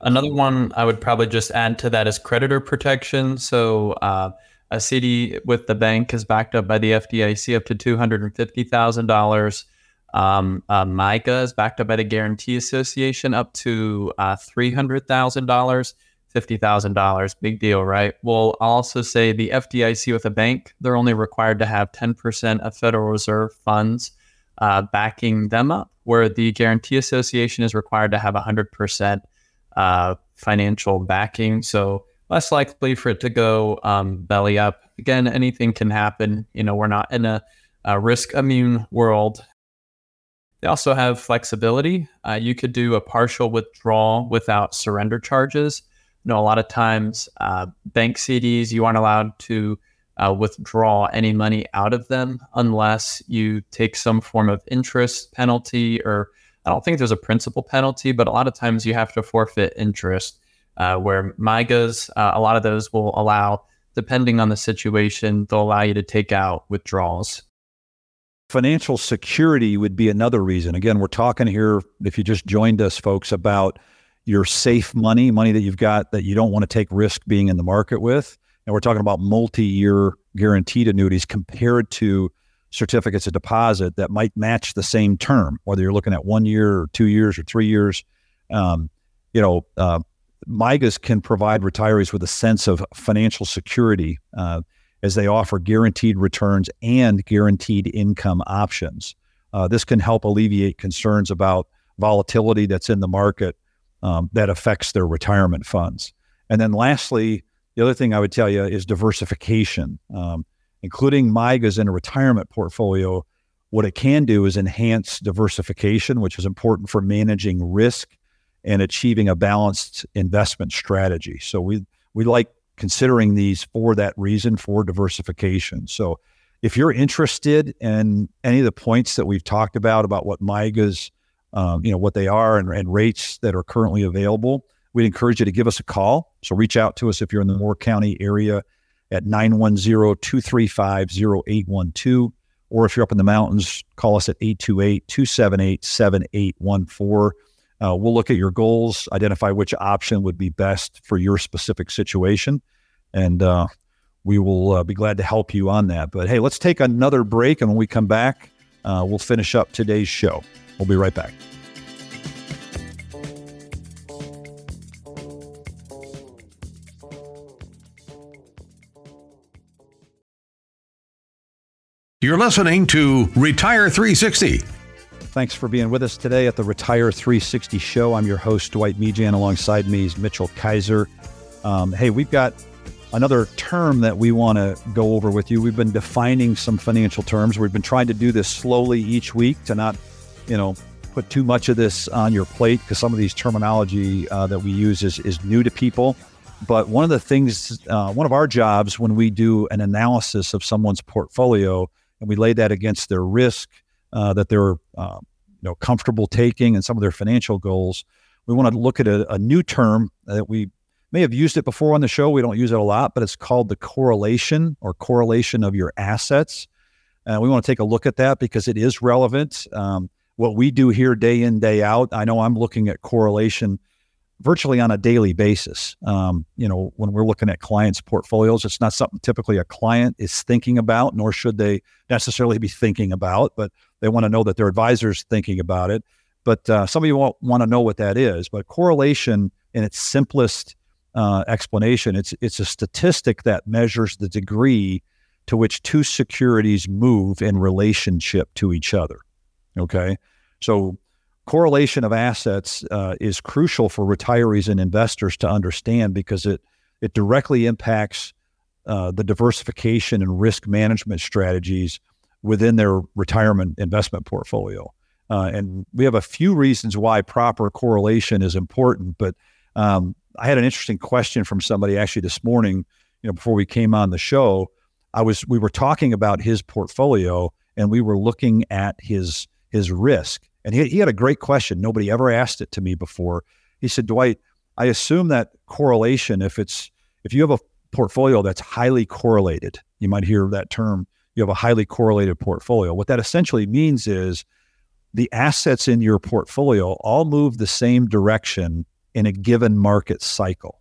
C: Another one I would probably just add to that is creditor protection. So uh, a CD with the bank is backed up by the FDIC up to two hundred and fifty thousand dollars. Um, uh, MYGA is backed up by the Guarantee Association up to uh, three hundred thousand dollars $50,000. Big deal, right? Well, I'll also say the FDIC with a bank, they're only required to have 10% of Federal Reserve funds uh, backing them up, where the Guarantee Association is required to have 100% uh, financial backing. So less likely for it to go um, belly up. Again, anything can happen. You know, we're not in a, a risk immune world. They also have flexibility. Uh, you could do a partial withdrawal without surrender charges. You know, a lot of times uh, bank CDs, you aren't allowed to uh, withdraw any money out of them unless you take some form of interest penalty or I don't think there's a principal penalty, but a lot of times you have to forfeit interest. Uh, where MYGAs, uh, a lot of those will allow, depending on the situation, they'll allow you to take out withdrawals.
B: Financial security would be another reason. Again, we're talking here, if you just joined us, folks, about your safe money, money that you've got that you don't want to take risk being in the market with. And we're talking about multi year guaranteed annuities compared to certificates of deposit that might match the same term, whether you're looking at one year or two years or three years. Um, you know, uh, MYGAs can provide retirees with a sense of financial security uh, as they offer guaranteed returns and guaranteed income options. Uh, this can help alleviate concerns about volatility that's in the market um, that affects their retirement funds. And then lastly, the other thing I would tell you is diversification. Um, including MYGAs in a retirement portfolio, what it can do is enhance diversification, which is important for managing risk and achieving a balanced investment strategy. So we we like considering these for that reason for diversification. So if you're interested in any of the points that we've talked about about what MYGAs, um, you know, what they are and, and rates that are currently available, we'd encourage you to give us a call. So reach out to us if you're in the Moore County area at 910-235-0812. Or if you're up in the mountains, call us at 828-278-7814. Uh, we'll look at your goals, identify which option would be best for your specific situation, and uh, we will uh, be glad to help you on that. But hey, let's take another break, and when we come back, uh, we'll finish up today's show. We'll be right back.
A: You're listening to Retire 360.
B: Thanks for being with us today at the Retire 360 show. I'm your host, Dwight Mejan. Alongside me is Mitchell Kaiser. Um, hey, we've got another term that we want to go over with you. We've been defining some financial terms. We've been trying to do this slowly each week to not, you know, put too much of this on your plate because some of these terminology uh, that we use is, is new to people. But one of the things, uh, one of our jobs when we do an analysis of someone's portfolio and we lay that against their risk uh, that they're uh, you know comfortable taking and some of their financial goals. We want to look at a, a, new term that we may have used it before on the show. We don't use it a lot, but it's called the correlation or correlation of your assets. And we want to take a look at that because it is relevant. Um, what we do here day in day out. I know I'm looking at correlation virtually on a daily basis. Um, you know, when we're looking at clients' portfolios, it's not something typically a client is thinking about, nor should they necessarily be thinking about, but they want to know that their advisor's thinking about it. But uh, some of you won't want to know what that is. But correlation, in its simplest uh, explanation, it's it's a statistic that measures the degree to which two securities move in relationship to each other. Okay, so correlation of assets uh, is crucial for retirees and investors to understand because it it directly impacts uh, the diversification and risk management strategies within their retirement investment portfolio. Uh, and we have a few reasons why proper correlation is important. But um, I had an interesting question from somebody actually this morning. You know, before we came on the show, I was we were talking about his portfolio and we were looking at his his risk and he, he had a great question. Nobody ever asked it to me before. He said, Dwight, I assume that correlation, if it's if you have a portfolio that's highly correlated, you might hear that term, you have a highly correlated portfolio. What that essentially means is the assets in your portfolio all move the same direction in a given market cycle.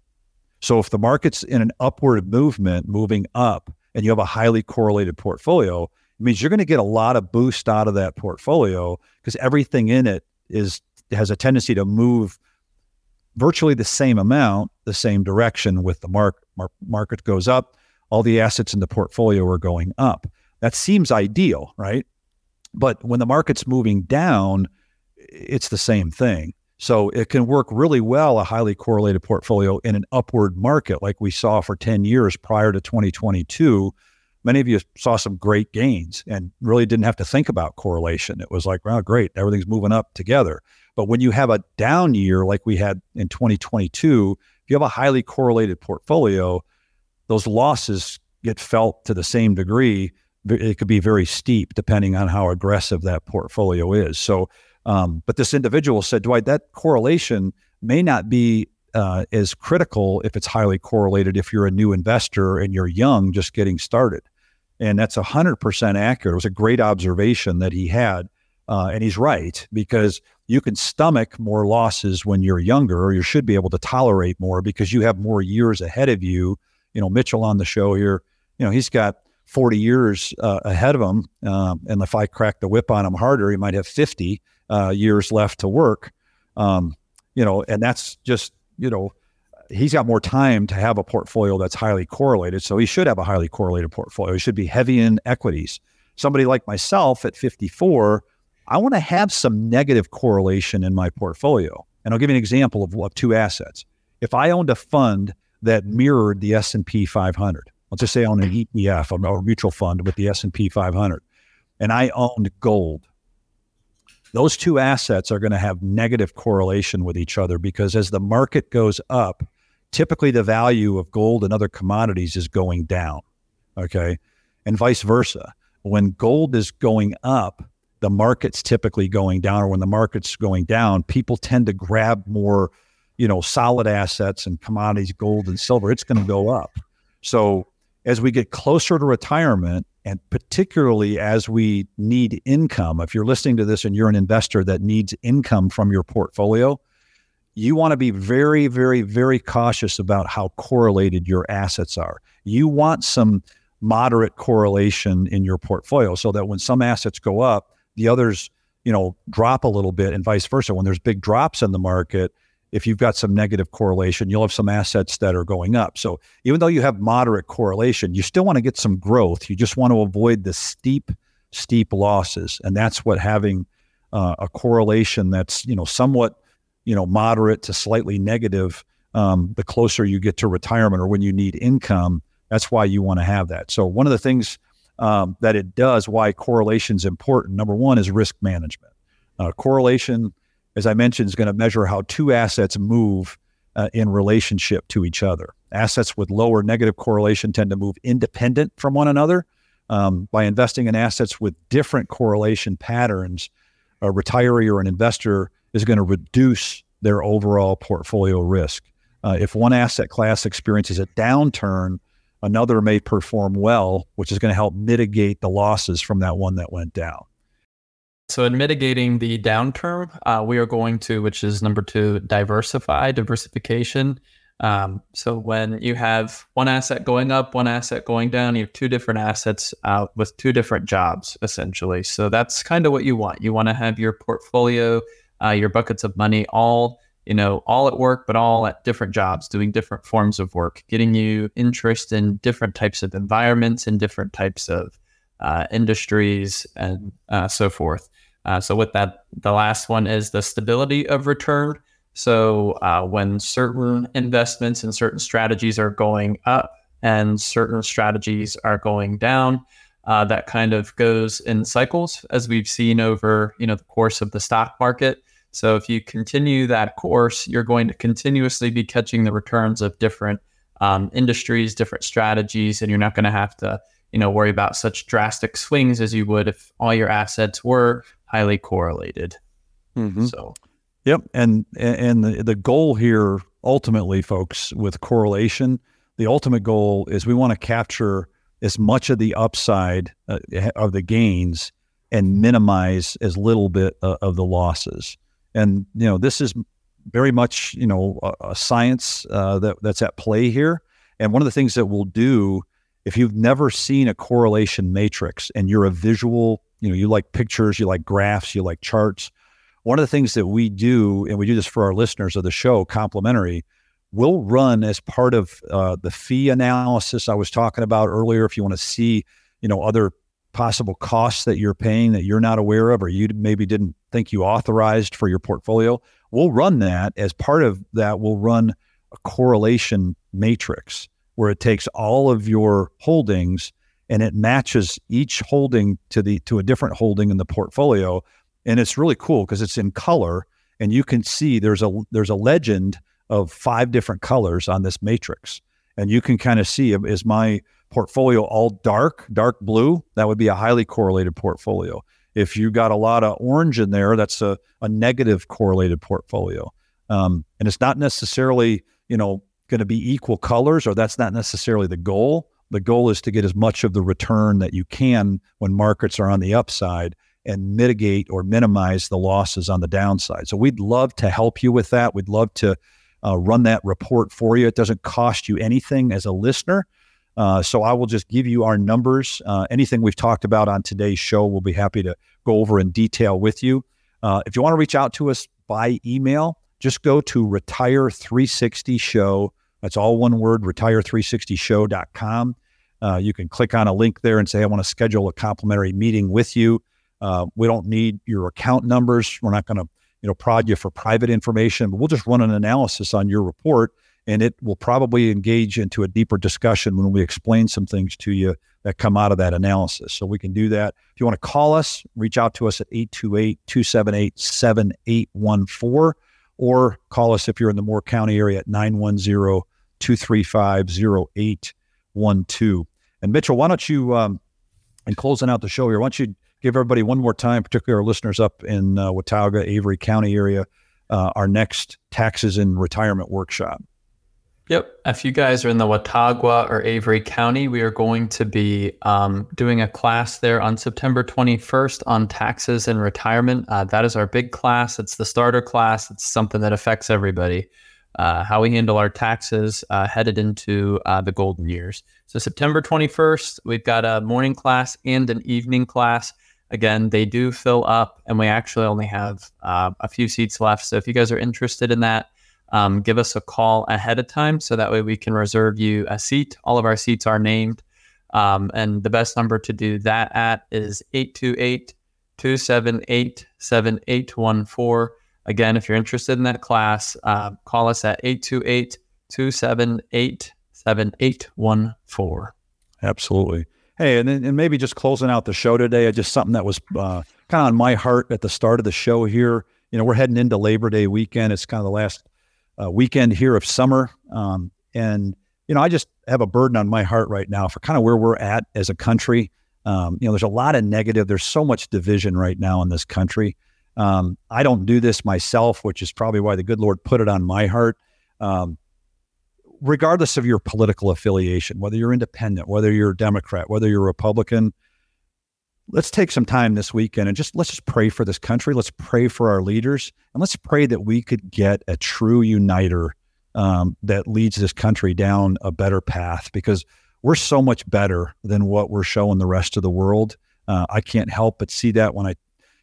B: So if the market's in an upward movement, moving up, and you have a highly correlated portfolio, it means you're going to get a lot of boost out of that portfolio because everything in it is has a tendency to move virtually the same amount, the same direction with the mark, mark market goes up, all the assets in the portfolio are going up. That seems ideal, right? But when the market's moving down, it's the same thing. So it can work really well, a highly correlated portfolio in an upward market like we saw for 10 years prior to 2022 many of you saw some great gains and really didn't have to think about correlation. It was like, well, great, everything's moving up together. But when you have a down year like we had in 2022, if you have a highly correlated portfolio, those losses get felt to the same degree. It could be very steep depending on how aggressive that portfolio is. So, um, but this individual said, Dwight, that correlation may not be uh, as critical if it's highly correlated if you're a new investor and you're young, just getting started. And that's 100% accurate. It was a great observation that he had. Uh, and he's right because you can stomach more losses when you're younger, or you should be able to tolerate more because you have more years ahead of you. You know, Mitchell on the show here, you know, he's got 40 years uh, ahead of him. Um, and if I crack the whip on him harder, he might have 50 uh, years left to work. Um, you know, and that's just, you know, he's got more time to have a portfolio that's highly correlated. So he should have a highly correlated portfolio. He should be heavy in equities. Somebody like myself at 54, I want to have some negative correlation in my portfolio. And I'll give you an example of, of two assets. If I owned a fund that mirrored the S&P 500, let's just say on an ETF or mutual fund with the S&P 500, and I owned gold, those two assets are going to have negative correlation with each other because as the market goes up, typically the value of gold and other commodities is going down. Okay. And vice versa. When gold is going up, the market's typically going down, or when the market's going down, people tend to grab more, you know, solid assets and commodities, gold and silver. It's going to go up. So as we get closer to retirement, and particularly as we need income, if you're listening to this and you're an investor that needs income from your portfolio, you want to be very, very, very cautious about how correlated your assets are. You want some moderate correlation in your portfolio so that when some assets go up, the others, you know, drop a little bit and vice versa. When there's big drops in the market, if you've got some negative correlation, you'll have some assets that are going up. So even though you have moderate correlation, you still want to get some growth. You just want to avoid the steep, steep losses. And that's what having uh, a correlation that's, you know, somewhat you know, moderate to slightly negative, um, the closer you get to retirement or when you need income, that's why you want to have that. So one of the things um, that it does, why correlation is important. Number one is risk management. Uh, correlation, as I mentioned, is going to measure how two assets move uh, in relationship to each other. Assets with lower negative correlation tend to move independent from one another. Um, by investing in assets with different correlation patterns, a retiree or an investor is going to reduce their overall portfolio risk. Uh, if one asset class experiences a downturn, another may perform well, which is going to help mitigate the losses from that one that went down.
C: So, in mitigating the downturn, uh, we are going to, which is number two, diversify, diversification. Um, so, when you have one asset going up, one asset going down, you have two different assets out with two different jobs, essentially. So, that's kind of what you want. You want to have your portfolio uh, your buckets of money all you know all at work but all at different jobs doing different forms of work getting you interest in different types of environments and different types of uh, industries and uh, so forth. Uh, so with that the last one is the stability of return. So uh, when certain investments and certain strategies are going up and certain strategies are going down uh, that kind of goes in cycles as we've seen over you know the course of the stock market so if you continue that course, you're going to continuously be catching the returns of different um, industries, different strategies, and you're not going to have to, you know, worry about such drastic swings as you would if all your assets were highly correlated. Mm-hmm. So,
B: yep, and and the the goal here ultimately, folks, with correlation, the ultimate goal is we want to capture as much of the upside uh, of the gains and minimize as little bit uh, of the losses. And you know, this is very much you know a, a science uh, that that's at play here. And one of the things that we'll do if you've never seen a correlation matrix and you're a visual, you know, you like pictures, you like graphs, you like charts. One of the things that we do, and we do this for our listeners of the show, complimentary, we'll run as part of uh, the fee analysis I was talking about earlier. If you want to see, you know, other possible costs that you're paying that you're not aware of or you maybe didn't think you authorized for your portfolio, we'll run that as part of that. We'll run a correlation matrix where it takes all of your holdings and it matches each holding to the to a different holding in the portfolio and it's really cool because it's in color and you can see there's a there's a legend of five different colors on this matrix. And you can kind of see is my portfolio all dark dark blue? That would be a highly correlated portfolio. If you got a lot of orange in there that's a, a negative correlated portfolio. Um, and it's not necessarily you know going to be equal colors or that's not necessarily the goal. The goal is to get as much of the return that you can when markets are on the upside and mitigate or minimize the losses on the downside. So we'd love to help you with that. We'd love to uh, run that report for you. It doesn't cost you anything as a listener. Uh, so I will just give you our numbers. Uh, anything we've talked about on today's show, we'll be happy to go over in detail with you. Uh, if you want to reach out to us by email, just go to retire360show that's all one word, retire360show.com. Uh, you can click on a link there and say, I want to schedule a complimentary meeting with you. Uh, we don't need your account numbers. We're not going to, you know, prod you for private information, but we'll just run an analysis on your report and it will probably engage into a deeper discussion when we explain some things to you that come out of that analysis. So we can do that. If you want to call us, reach out to us at 828 278 7814 or call us if you're in the Moore County area at 910 235 0812. And Mitchell, why don't you, um, in closing out the show here, why don't you give everybody one more time, particularly our listeners up in uh, Watauga, Avery County area, uh, our next taxes and retirement workshop?
C: Yep. If you guys are in the Watauga or Avery County, we are going to be um, doing a class there on September 21st on taxes and retirement. Uh, that is our big class. It's the starter class. It's something that affects everybody uh, how we handle our taxes uh, headed into uh, the golden years. So, September 21st, we've got a morning class and an evening class. Again, they do fill up, and we actually only have uh, a few seats left. So, if you guys are interested in that, um, give us a call ahead of time so that way we can reserve you a seat. All of our seats are named. Um, and the best number to do that at is 828 278 7814. Again, if you're interested in that class, uh, call us at 828 278 7814.
B: Absolutely. Hey, and then and maybe just closing out the show today, just something that was uh, kind of on my heart at the start of the show here. You know, we're heading into Labor Day weekend. It's kind of the last uh, weekend here of summer. Um, and, you know, I just have a burden on my heart right now for kind of where we're at as a country. Um, you know, there's a lot of negative. There's so much division right now in this country. Um, I don't do this myself, which is probably why the good Lord put it on my heart. Um, regardless of your political affiliation, whether you're independent, whether you're a Democrat, whether you're a Republican, let's take some time this weekend and just let's just pray for this country. Let's pray for our leaders, and let's pray that we could get a true uniter um, that leads this country down a better path because we're so much better than what we're showing the rest of the world. Uh, I can't help but see that when I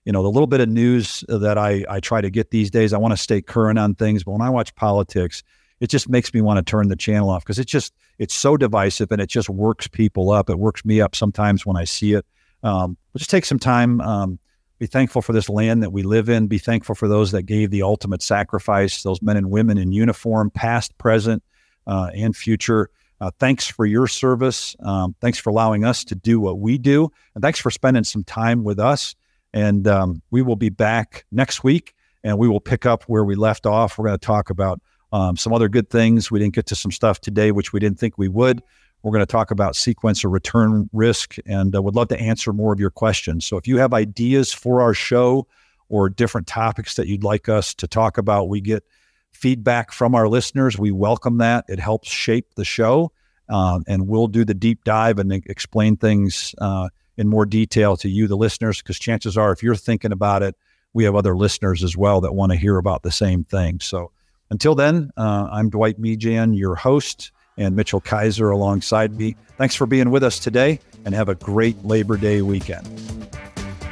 B: you know, the little bit of news that I, I try to get these days, I want to stay current on things. But when I watch politics, it just makes me want to turn the channel off because it's just, it's so divisive and it just works people up. It works me up sometimes when I see it. Um, but just take some time. Um, be thankful for this land that we live in. Be thankful for those that gave the ultimate sacrifice, those men and women in uniform, past, present, uh, and future. Uh, thanks for your service. Um, thanks for allowing us to do what we do. And thanks for spending some time with us. And um, we will be back next week and we will pick up where we left off. We're going to talk about um, some other good things. We didn't get to some stuff today, which we didn't think we would. We're going to talk about sequence or return risk and uh, would love to answer more of your questions. So if you have ideas for our show or different topics that you'd like us to talk about, we get feedback from our listeners. We welcome that. It helps shape the show. Uh, and we'll do the deep dive and explain things uh, in more detail to you, the listeners, because chances are, if you're thinking about it, we have other listeners as well that want to hear about the same thing. So until then, uh, I'm Dwight Mejan, your host, and Mitchell Kaiser alongside me. Thanks for being with us today and have a great Labor Day weekend.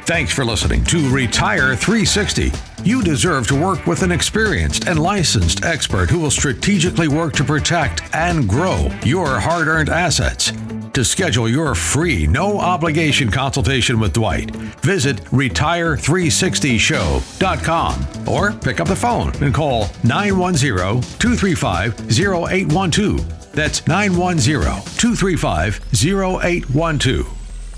A: Thanks for listening to Retire 360. You deserve to work with an experienced and licensed expert who will strategically work to protect and grow your hard earned assets. To schedule your free, no obligation consultation with Dwight, visit retire360show.com or pick up the phone and call 910 235 0812 That's 910 235 0812.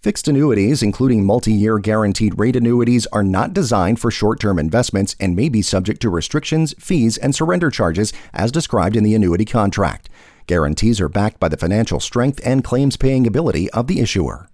E: Fixed annuities, including multi year guaranteed rate annuities, are not designed for short term investments and may be subject to restrictions, fees, and surrender charges as described in the annuity contract. Guarantees are backed by the financial strength and claims paying ability of the issuer.